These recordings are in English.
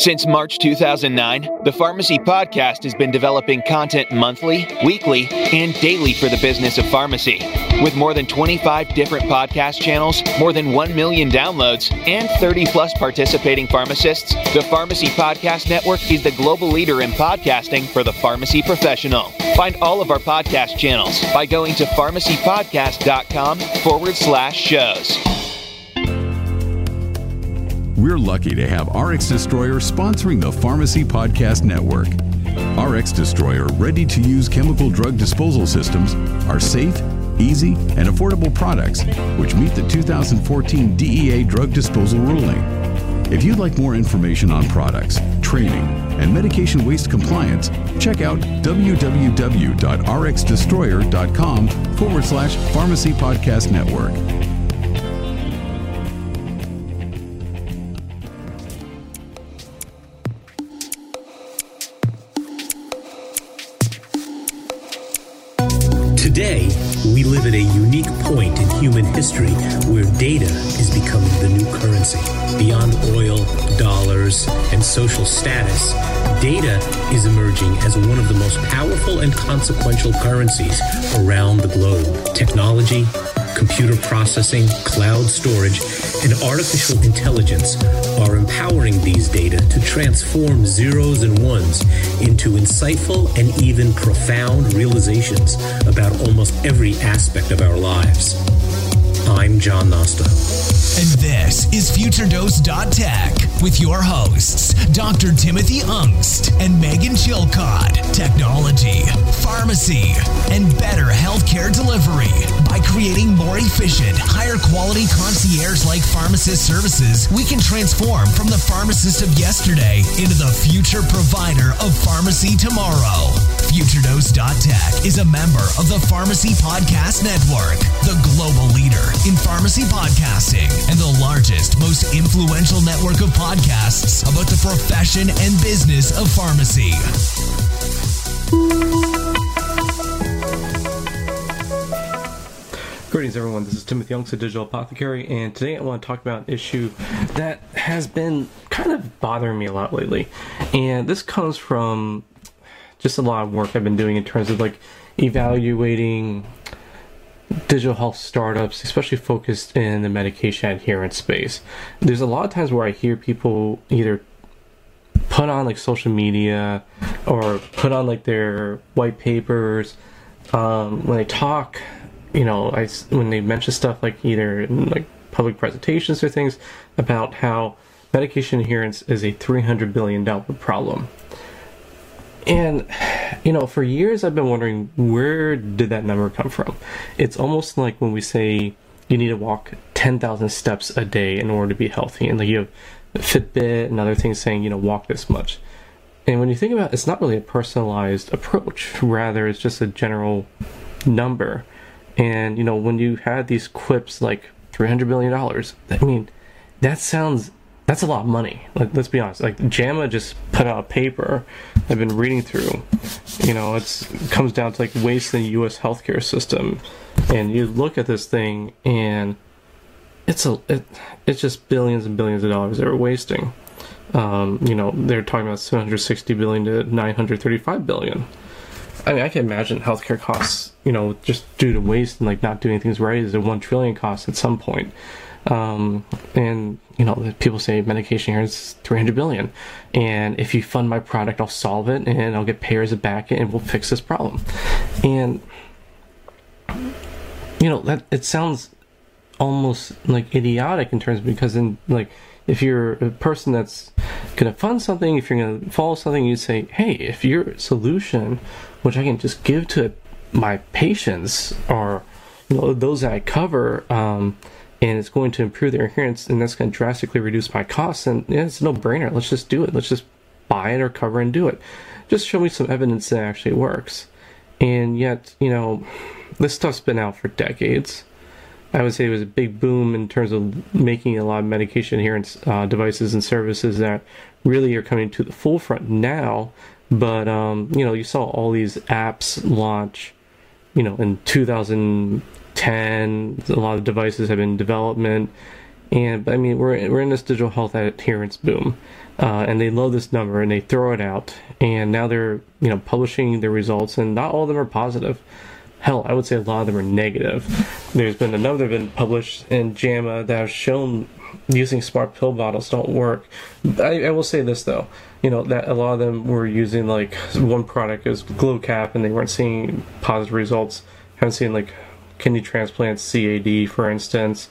Since March 2009, the Pharmacy Podcast has been developing content monthly, weekly, and daily for the business of pharmacy. With more than 25 different podcast channels, more than 1 million downloads, and 30 plus participating pharmacists, the Pharmacy Podcast Network is the global leader in podcasting for the pharmacy professional. Find all of our podcast channels by going to pharmacypodcast.com forward slash shows. We're lucky to have RX Destroyer sponsoring the Pharmacy Podcast Network. RX Destroyer ready to use chemical drug disposal systems are safe, easy, and affordable products which meet the 2014 DEA drug disposal ruling. If you'd like more information on products, training, and medication waste compliance, check out www.rxdestroyer.com forward slash pharmacy podcast network. Social status, data is emerging as one of the most powerful and consequential currencies around the globe. Technology, computer processing, cloud storage, and artificial intelligence are empowering these data to transform zeros and ones into insightful and even profound realizations about almost every aspect of our lives. I'm John Nosta. And this is FutureDose.tech with your hosts, Dr. Timothy Aungst and Megan Chilcott. Technology, pharmacy, and better healthcare delivery by creating more efficient, higher quality concierge like pharmacist services. We can transform from the pharmacist of yesterday into the future provider of pharmacy tomorrow. FutureDose.tech is a member of the Pharmacy Podcast Network, the global leader in pharmacy podcasting and the largest, most influential network of podcasts about the profession and business of pharmacy. Greetings, everyone. This is Timothy Aungst, a digital apothecary, and today I want to talk about an issue that has been kind of bothering me a lot lately. And this comes from just a lot of work I've been doing in terms of like evaluating digital health startups, especially focused in the medication adherence space. There's a lot of times where I hear people either put on like social media or put on like their white papers um, when they talk. You know, I when they mention stuff like either like public presentations or things about how medication adherence is a 300 billion dollar problem. And you know, for years I've been wondering where did that number come from? It's almost like when we say you need to walk 10,000 steps a day in order to be healthy and like you have Fitbit and other things saying, you know, walk this much. And when you think about it, it's not really a personalized approach, rather it's just a general number. And you know, when you had these quips like 300 billion dollars, I mean, that sounds that's a lot of money. Like, let's be honest. Like JAMA just put out a paper I've been reading through. You know, it's it comes down to like waste in the U.S. healthcare system, and you look at this thing, and it's a it, it's just billions and billions of dollars they're wasting. Um, you know, they're talking about 760 billion to 935 billion. I mean, I can imagine healthcare costs, you know, just due to waste and like not doing things right, is a one trillion cost at some point. Um, and you know, people say medication here is 300 billion, and if you fund my product, I'll solve it, and I'll get payers to back it, and we'll fix this problem. And you know that it sounds almost like idiotic in terms because in like if you're a person that's gonna fund something, if you're gonna follow something, you say, hey, if your solution, which I can just give to my patients or you know those that I cover. Um, and it's going to improve their adherence and that's going to drastically reduce my costs and yeah, it's no brainer let's just do it. Let's just buy it or cover and do it. Just show me some evidence that actually works. And yet you know this stuff's been out for decades i would say it was a big boom in terms of making a lot of medication adherence uh, devices and services that really are coming to the forefront now but um, you know you saw all these apps launch you know in 2010. a lot of devices have been in development And I mean, we're we're in this digital health adherence boom, uh, and they love this number and they throw it out, and now they're you know publishing their results, and not all of them are positive. Hell, I would say a lot of them are negative. There's been a number that have been published in JAMA that have shown using smart pill bottles don't work. I, I will say this though, you know that a lot of them were using like one product as GlowCap, and they weren't seeing positive results. Haven't seen like kidney transplants, CAD, for instance,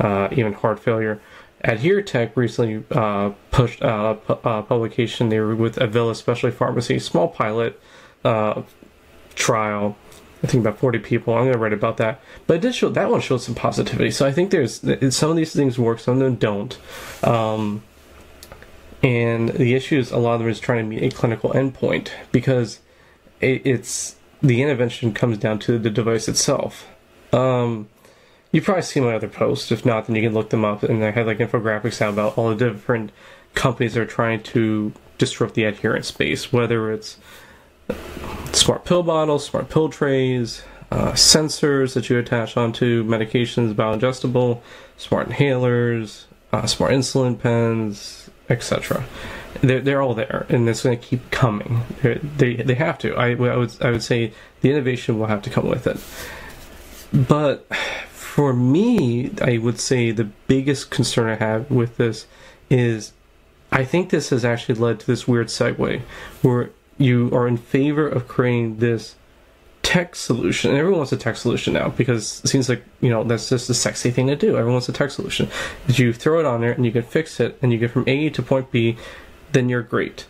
uh, even heart failure. AdhereTech recently uh, pushed uh, a uh, publication. there with Avella Specialty Pharmacy, small pilot uh, trial. I think about 40 people. I'm going to write about that. But it did show that one showed some positivity. So I think there's some of these things work, some of them don't. Um, and the issue is a lot of them is trying to meet a clinical endpoint because it, it's the intervention comes down to the device itself. Um, you've probably seen my other posts. If not, then you can look them up. And I had like infographics out about all the different companies that are trying to disrupt the adherence space, whether it's smart pill bottles, smart pill trays, uh, sensors that you attach onto medications, bioadjustable, smart inhalers, uh, smart insulin pens, etc. They're, they're all there, and it's going to keep coming. They're, they they have to. I, I would I would say the innovation will have to come with it. But for me, I would say the biggest concern I have with this is I think this has actually led to this weird segue where you are in favor of creating this tech solution. And everyone wants a tech solution now because it seems like, you know, that's just a sexy thing to do. Everyone wants a tech solution. If you throw it on there and you can fix it and you get from A to point B, then you're great.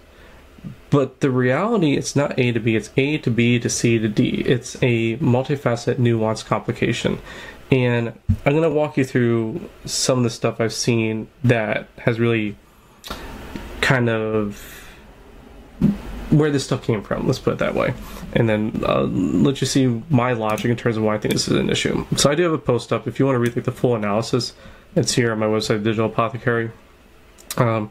But the reality, it's not A to B, it's A to B to C to D. It's a multifaceted, nuanced complication. And I'm going to walk you through some of the stuff I've seen that has really kind of where this stuff came from, let's put it that way. And then uh, let you see my logic in terms of why I think this is an issue. So I do have a post up. If you want to read like, the full analysis, it's here on my website, Digital Apothecary. Um,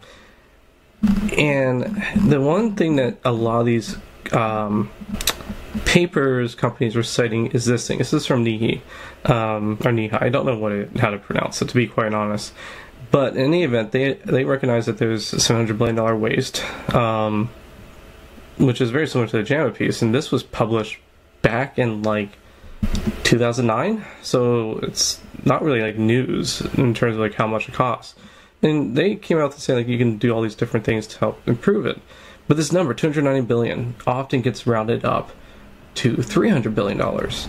and the one thing that a lot of these um, papers companies were citing is this thing. This is from NEHI, um, or NEHI. I don't know what it, how to pronounce it, to be quite honest. But in any event, they they recognize that there's a $700 billion waste, um, which is very similar to the JAMA piece. And this was published back in like 2009, so it's not really like news in terms of like how much it costs. And they came out to say like you can do all these different things to help improve it. But this number, 290 billion, often gets rounded up to 300 billion dollars.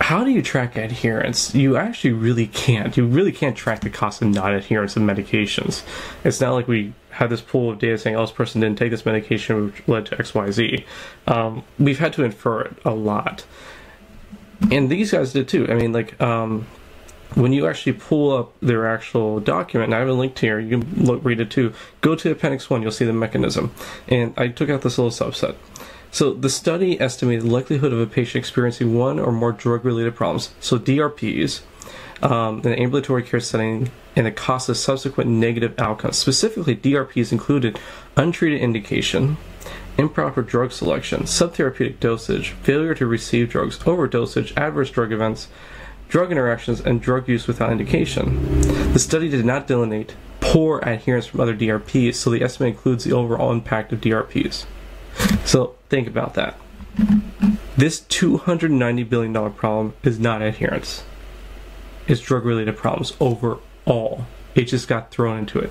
How do you track adherence? You actually really can't. You really can't track the cost of non-adherence of medications. It's not like we had this pool of data saying, "Oh, this person didn't take this medication, which led to X, Y, Z." Um, we've had to infer it a lot, and these guys did too. I mean, like um, when you actually pull up their actual document, and I have a link here, you can look, read it too. Go to Appendix 1, you'll see the mechanism. And I took out this little subset. So the study estimated the likelihood of a patient experiencing one or more drug-related problems, so DRPs, um, in an ambulatory care setting, and the cost of subsequent negative outcomes. Specifically, DRPs included untreated indication, improper drug selection, subtherapeutic dosage, failure to receive drugs, overdosage, adverse drug events, drug interactions, and drug use without indication. The study did not delineate poor adherence from other DRPs, so the estimate includes the overall impact of DRPs. So think about that. This $290 billion problem is not adherence. It's drug related problems overall. It just got thrown into it.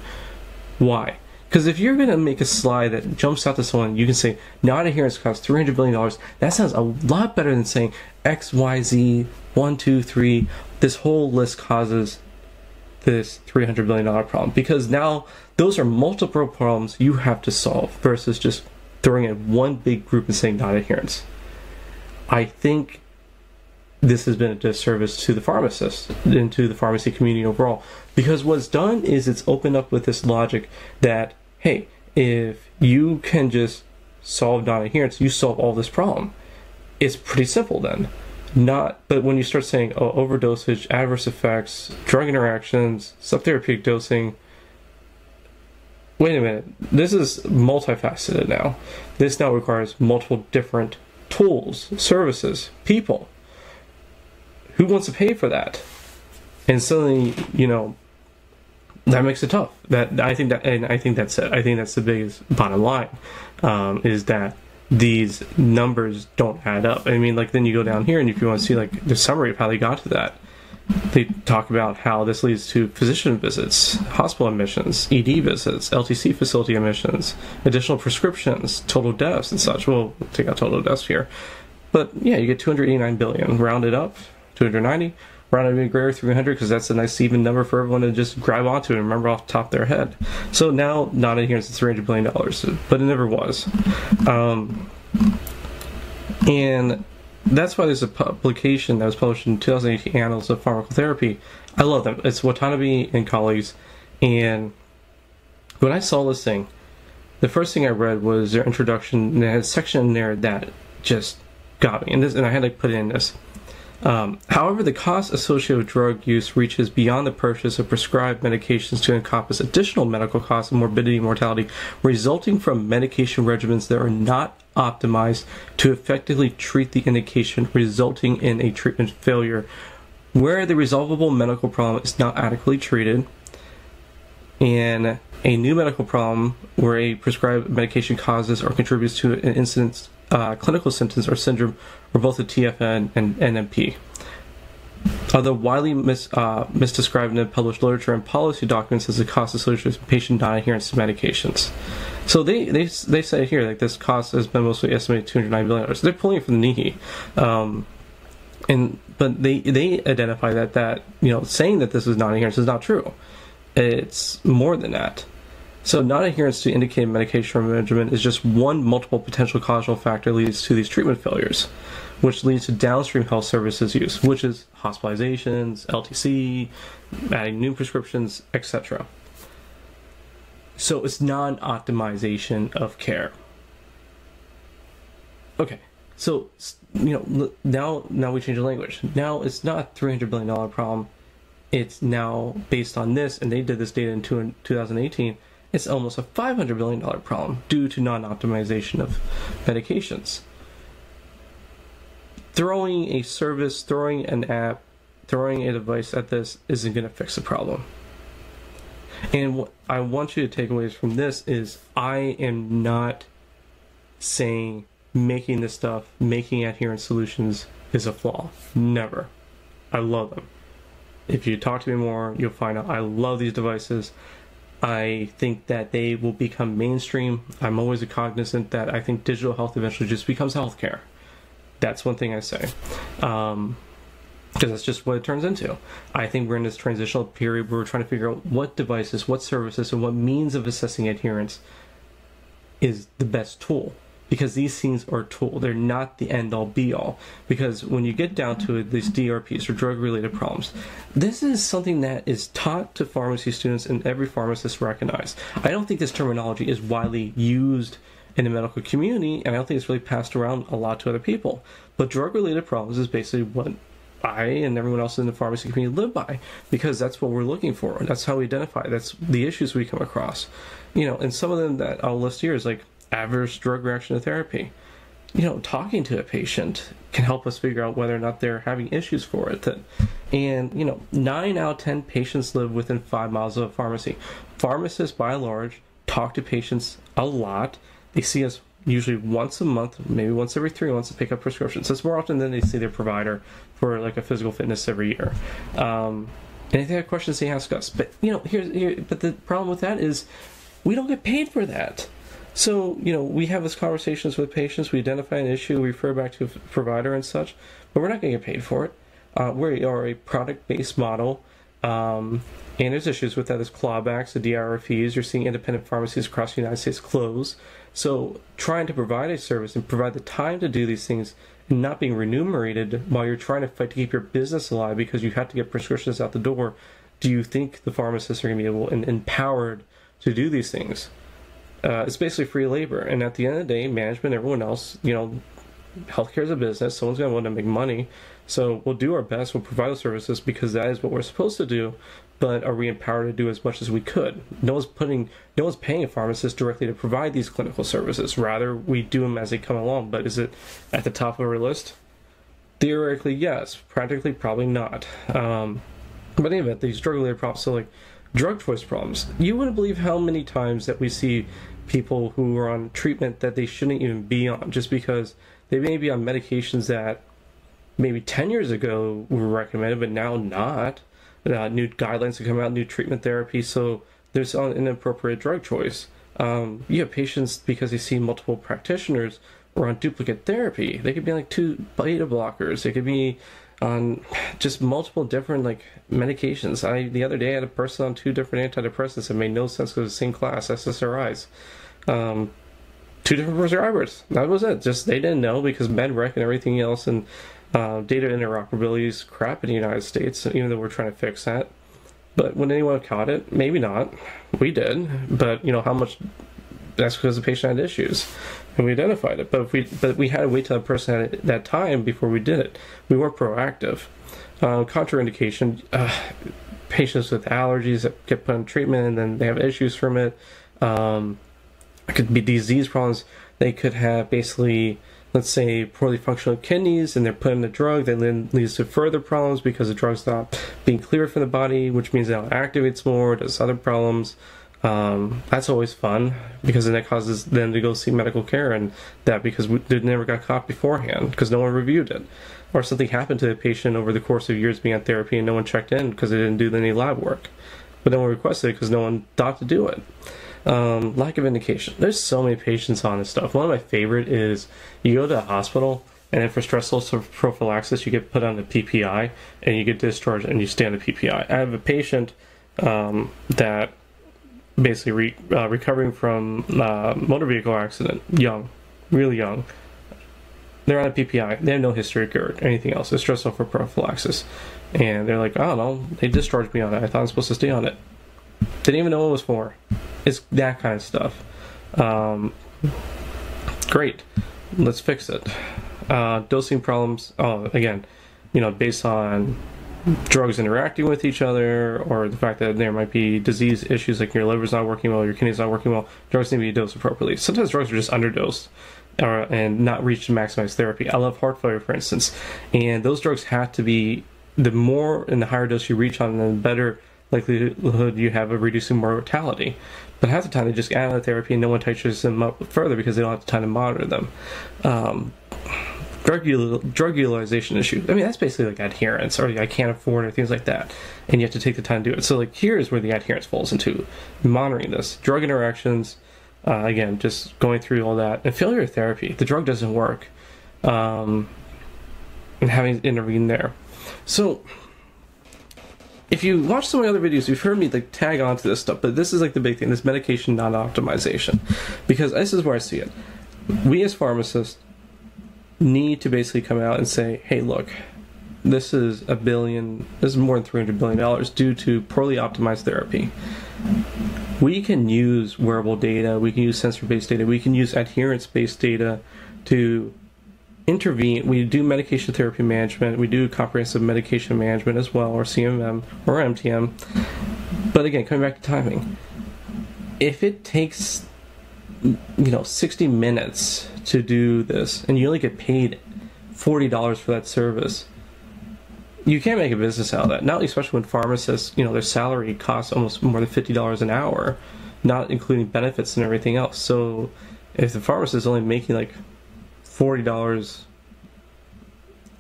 Why? Because if you're going to make a slide that jumps out to someone, you can say non adherence costs $300 billion. That sounds a lot better than saying X, Y, Z, one, two, three. This whole list causes this $300 billion problem because now those are multiple problems you have to solve versus just throwing in one big group and saying non adherence. I think this has been a disservice to the pharmacist and to the pharmacy community overall. Because what's done is it's opened up with this logic that, hey, if you can just solve non adherence, you solve all this problem. It's pretty simple then. Not, but when you start saying oh, overdosage, adverse effects, drug interactions, subtherapeutic dosing, wait a minute, this is multifaceted now. This now requires multiple different tools, services, people. Who wants to pay for that? and suddenly you know that makes it tough. That I think that, and I think that's. I think that's the biggest bottom line um, is that these numbers don't add up. I mean, like then you go down here, and if you want to see like the summary of how they got to that, they talk about how this leads to physician visits, hospital admissions, ED visits, LTC facility admissions, additional prescriptions, total deaths, and such. We'll take out total deaths here, but yeah, you get 289 billion rounded up, 290 rounded even greater 300 because that's a nice even number for everyone to just grab onto and remember off the top of their head. So now non-adherence is 300 billion dollars, but it never was. Um, and that's why there's a publication that was published in 2018 Annals of Pharmacotherapy. I love them. It's Watanabe and colleagues. And when I saw this thing, the first thing I read was their introduction, and they had a section in there that just got me. And this, and I had to put it in this. Um, however, the cost associated with drug use reaches beyond the purchase of prescribed medications to encompass additional medical costs and morbidity and mortality resulting from medication regimens that are not optimized to effectively treat the indication, resulting in a treatment failure. Where the resolvable medical problem is not adequately treated, and a new medical problem where a prescribed medication causes or contributes to an incident's uh, clinical symptoms or syndrome for both the TFN and NMP. Although widely mis, uh, misdescribed in the published literature and policy documents as the cost associated with patient non-adherence to medications. So they, they, they say here like this cost has been mostly estimated two hundred nine billion dollars. They're pulling it from the NEHI, um, and but they they identify that that you know saying that this is non-adherence is not true. It's more than that. So, non adherence to indicated medication regimen is just one multiple potential causal factor leads to these treatment failures, which leads to downstream health services use, which is hospitalizations, LTC, adding new prescriptions, etc. So, it's non optimization of care. Okay, so you know now now we change the language. Now it's not three hundred billion dollar problem. It's now based on this, and they did this data in 2018 it's almost a $500 billion problem due to non optimization of medications. Throwing a service, throwing an app, throwing a device at this isn't going to fix the problem. And what I want you to take away from this is I am not saying making this stuff, making adherence solutions is a flaw. Never. I love them. If you talk to me more, you'll find out I love these devices. I think that they will become mainstream. I'm always cognizant that I think digital health eventually just becomes healthcare. That's one thing I say. Um, because that's just what it turns into. I think we're in this transitional period where we're trying to figure out what devices, what services, and what means of assessing adherence is the best tool because these things are tool. They're not the end all be all. Because when you get down to it, these DRPs or drug related problems, this is something that is taught to pharmacy students and every pharmacist recognized. I don't think this terminology is widely used in the medical community, and I don't think it's really passed around a lot to other people. But drug related problems is basically what I and everyone else in the pharmacy community live by because that's what we're looking for. That's how we identify. That's the issues we come across. You know, and some of them that I'll list here is like adverse drug reaction to therapy. You know, talking to a patient can help us figure out whether or not they're having issues for it. And, you know, nine out of 10 patients live within five miles of a pharmacy. Pharmacists, by and large, talk to patients a lot. They see us usually once a month, maybe once every three months to pick up prescriptions. So it's more often than they see their provider for like a physical fitness every year. Um, and if they have questions, they ask us. But you know, here's here, but the problem with that is we don't get paid for that. So, you know, we have these conversations with patients, we identify an issue, we refer back to a provider and such, but we're not going to get paid for it. Uh, we are a product based model, um, and there's issues with that. There's clawbacks, the DIR fees. You're seeing independent pharmacies across the United States close. So, trying to provide a service and provide the time to do these things and not being remunerated while you're trying to fight to keep your business alive because you have to get prescriptions out the door, do you think the pharmacists are going to be able and empowered to do these things? Uh, it's basically free labor. And at the end of the day, management, everyone else, you know, healthcare is a business. Someone's going to want to make money. So we'll do our best. We'll provide the services because that is what we're supposed to do. But are we empowered to do as much as we could? No one's putting, no one's paying a pharmacist directly to provide these clinical services. Rather, we do them as they come along. But is it at the top of our list? Theoretically, yes. Practically, probably not. Um, But anyway, these drug related problems, so like drug choice problems. You wouldn't believe how many times that we see people who are on treatment that they shouldn't even be on just because they may be on medications that maybe 10 years ago were recommended, but now not. Uh, new guidelines have come out, new treatment therapy, so there's an inappropriate drug choice. Um, you have patients because they see multiple practitioners or on duplicate therapy. They could be like two beta blockers. They could be on just multiple different like medications. I the other day I had a person on two different antidepressants that made no sense because the same class SSRIs. Um, two different prescribers. That was it. Just they didn't know because MedRec and everything else and uh, data interoperability is crap in the United States. Even though we're trying to fix that, but when anyone caught it, maybe not. We did, but you know how much. That's because the patient had issues and we identified it. But if we but we had to wait till that person had that time before we did it. We weren't proactive. Uh, contraindication: uh, patients with allergies that get put on treatment and then they have issues from it. Um, it could be disease problems. They could have basically, let's say, poorly functional kidneys, and they're put in the drug. That then leads to further problems because the drug's not being cleared from the body, which means it activates more, does other problems. Um, that's always fun because then it causes them to go see medical care and that because we, they never got caught beforehand because no one reviewed it. Or something happened to the patient over the course of years being on therapy and no one checked in because they didn't do any lab work. But no one requested it because no one thought to do it. Um, lack of indication. There's so many patients on this stuff. One of my favorite is you go to a hospital and then for stress ulcer prophylaxis you get put on the ppi and you get discharged and you stay on the ppi i have a patient um, that basically re, uh, recovering from uh, motor vehicle accident, young, really young. They're on a PPI. They have no history of GERD, anything else. Stress ulcer prophylaxis. And they're like, I don't know, they discharged me on it. I thought I was supposed to stay on it. Didn't even know what it was for. It's that kind of stuff. Um, great. Let's fix it. Uh, dosing problems, oh, again, you know, based on drugs interacting with each other, or the fact that there might be disease issues like your liver's not working well, your kidneys not working well, drugs need to be dosed appropriately. Sometimes drugs are just underdosed or, and not reached to maximize therapy. I love heart failure, for instance, and those drugs have to be the more and the higher dose you reach on, the better likelihood you have of reducing mortality. But half the time they just add on the therapy and no one titrates them up further because they don't have the time to monitor them. Um, drug drug utilization issue. I mean, that's basically like adherence, or like, I can't afford, or things like that, and you have to take the time to do it. So, like, here's where the adherence falls into monitoring this drug interactions. Uh, again, just going through all that and failure therapy. The drug doesn't work, um, and having to intervene there. So, if you watch some of my other videos, you've heard me like tag onto this stuff, but this is like the big thing: this medication non-optimization, because this is where I see it. We as pharmacists need to basically come out and say, hey, look, this is a billion, this is more than $300 billion due to poorly optimized therapy. We can use wearable data, we can use sensor based data, we can use adherence based data to intervene. We do medication therapy management, we do comprehensive medication management as well, or CMM or MTM. But again, coming back to timing, if it takes you know 60 minutes to do this and you only get paid $40 for that service you can't make a business out of that not especially when pharmacists you know their salary costs almost more than $50 an hour not including benefits and everything else so if the pharmacist is only making like $40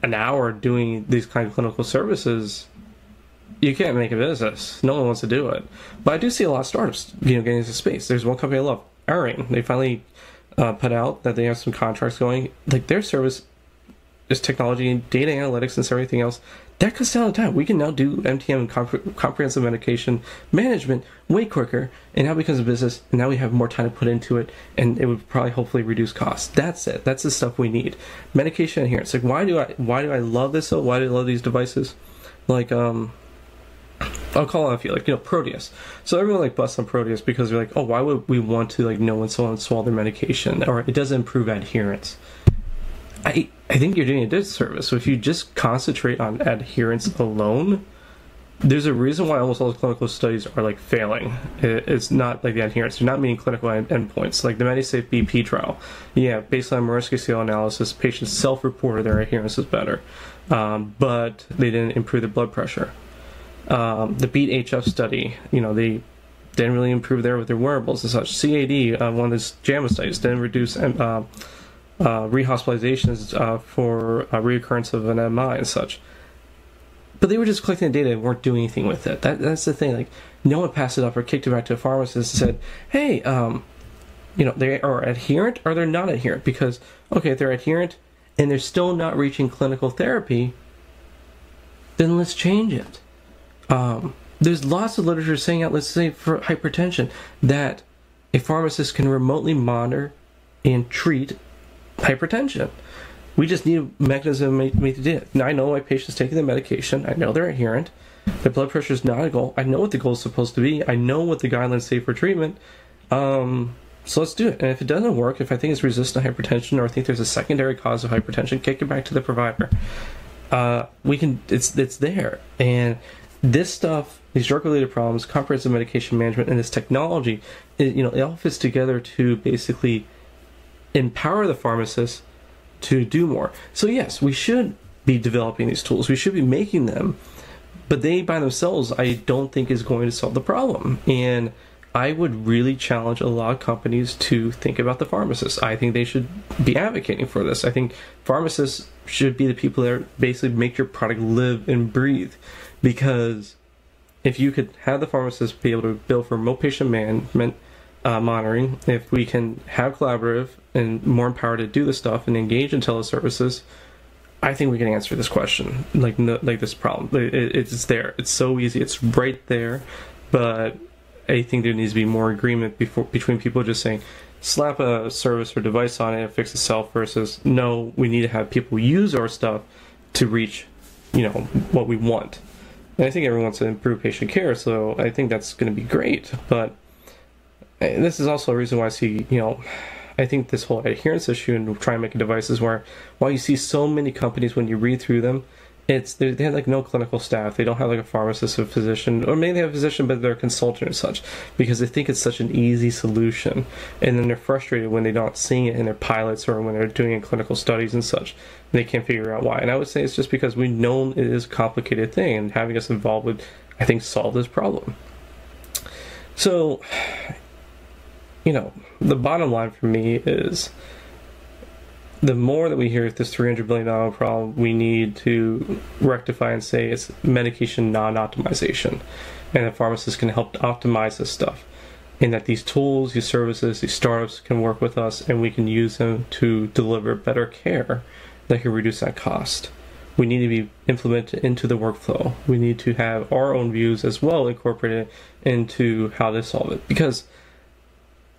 an hour doing these kind of clinical services you can't make a business. No one wants to do it. But I do see a lot of startups, you know, getting into space. There's one company I love, Arine. They finally uh, put out that they have some contracts going. Like their service is technology and data analytics and everything else. That cuts down the time. We can now do MTM and comp- comprehensive medication management way quicker, and now becomes a business. And now we have more time to put into it, and it would probably hopefully reduce costs. That's it. That's the stuff we need. Medication adherence. Like why do I why do I love this though? Why do I love these devices? Like um I'll call it a few, like you know, Proteus. So everyone like busts on Proteus because they're like, oh, why would we want to like know when someone swallow their medication or it doesn't improve adherence. I I think you're doing a disservice. So if you just concentrate on adherence alone, there's a reason why almost all the clinical studies are like failing. It's not like the adherence; they're not meeting clinical endpoints. Like the Medisafe BP trial, yeah, based on scale analysis, patients self-reported their adherence is better, um, but they didn't improve their blood pressure Um, the Beat HF study, you know, they didn't really improve there with their wearables and such. CAD, uh, one of those JAMA studies, didn't reduce um, uh, uh, rehospitalizations uh, for uh, reoccurrence of an MI and such. But they were just collecting the data and weren't doing anything with it. That, that's the thing. Like, no one passed it up or kicked it back to a pharmacist and said, hey, um, you know, they are adherent or they're not adherent. Because, okay, if they're adherent and they're still not reaching clinical therapy, then let's change it. Um, there's lots of literature saying out, let's say for hypertension, that a pharmacist can remotely monitor and treat hypertension. We just need a mechanism to do it. Now I know my patient's taking the medication. I know they're adherent. Their blood pressure is not a goal. I know what the goal is supposed to be. I know what the guidelines say for treatment. Um, so let's do it. And if it doesn't work, if I think it's resistant hypertension or I think there's a secondary cause of hypertension, kick it back to the provider. Uh, we can. It's it's there, and this stuff, these drug-related problems, comprehensive medication management, and this technology, it, you know, it all fits together to basically empower the pharmacist to do more. So yes, we should be developing these tools. We should be making them, but they by themselves, I don't think is going to solve the problem. And I would really challenge a lot of companies to think about the pharmacists. I think they should be advocating for this. I think pharmacists should be the people that basically make your product live and breathe because if you could have the pharmacist be able to bill for remote patient management uh, monitoring, if we can have collaborative and more empowered to do this stuff and engage in teleservices, I think we can answer this question, like no, like this problem. It, it's there. It's so easy. It's right there, but I think there needs to be more agreement before between people just saying slap a service or device on it and fix itself versus no, we need to have people use our stuff to reach, you know, what we want. And I think everyone wants to improve patient care, so I think that's going to be great. But eh, this is also a reason why I see, you know, I think this whole adherence issue and trying to make devices where while you see so many companies when you read through them, it's they have like no clinical staff. They don't have like a pharmacist or physician, or maybe they have a physician, but they're a consultant or such, because they think it's such an easy solution, and then they're frustrated when they're not seeing it in their pilots or when they're doing clinical studies and such. And they can't figure out why. And I would say it's just because we know it is a complicated thing, and having us involved would, I think, solve this problem. So, you know, the bottom line for me is the more that we hear this $300 billion problem, we need to rectify and say it's medication non optimization. And the pharmacist can help optimize this stuff. And that these tools, these services, these startups can work with us and we can use them to deliver better care that can reduce that cost. We need to be implemented into the workflow. We need to have our own views as well incorporated into how to solve it. Because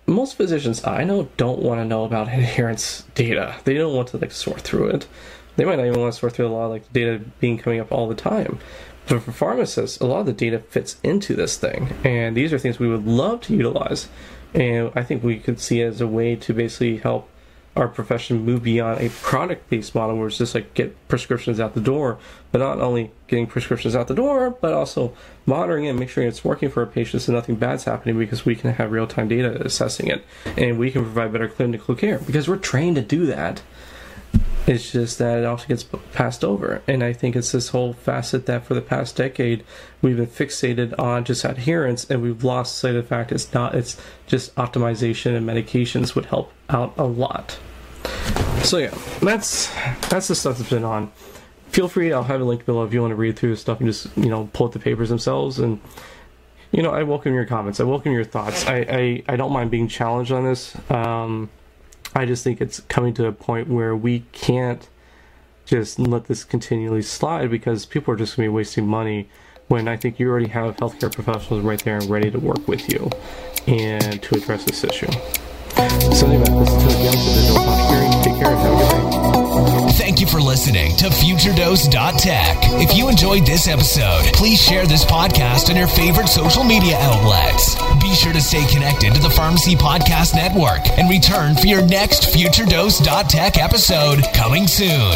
most physicians I know don't want to know about adherence data. They don't want to like sort through it. They might not even want to sort through a lot of like data being coming up all the time. But for pharmacists, a lot of the data fits into this thing, and these are things we would love to utilize. And I think we could see as a way to basically help our profession move beyond a product based model where it's just like get prescriptions out the door, but not only getting prescriptions out the door, but also monitoring it and make sure it's working for our patients and nothing bad's happening because we can have real time data assessing it and we can provide better clinical care because we're trained to do that. It's just that it also gets passed over. And I think it's this whole facet that for the past decade we've been fixated on just adherence and we've lost sight of the fact it's not it's just optimization and medications would help out a lot. So yeah, that's that's the stuff that's been on. Feel free, I'll have a link below if you want to read through the stuff and just, you know, pull up the papers themselves and you know, I welcome your comments. I welcome your thoughts. I, I, I don't mind being challenged on this. Um, I just think it's coming to a point where we can't just let this continually slide because people are just going to be wasting money when I think you already have healthcare professionals right there and ready to work with you and to address this issue. So anyway, this listening to FutureDose.tech. If you enjoyed this episode, please share this podcast on your favorite social media outlets. Be sure to stay connected to the Pharmacy Podcast Network and return for your next FutureDose.tech episode coming soon.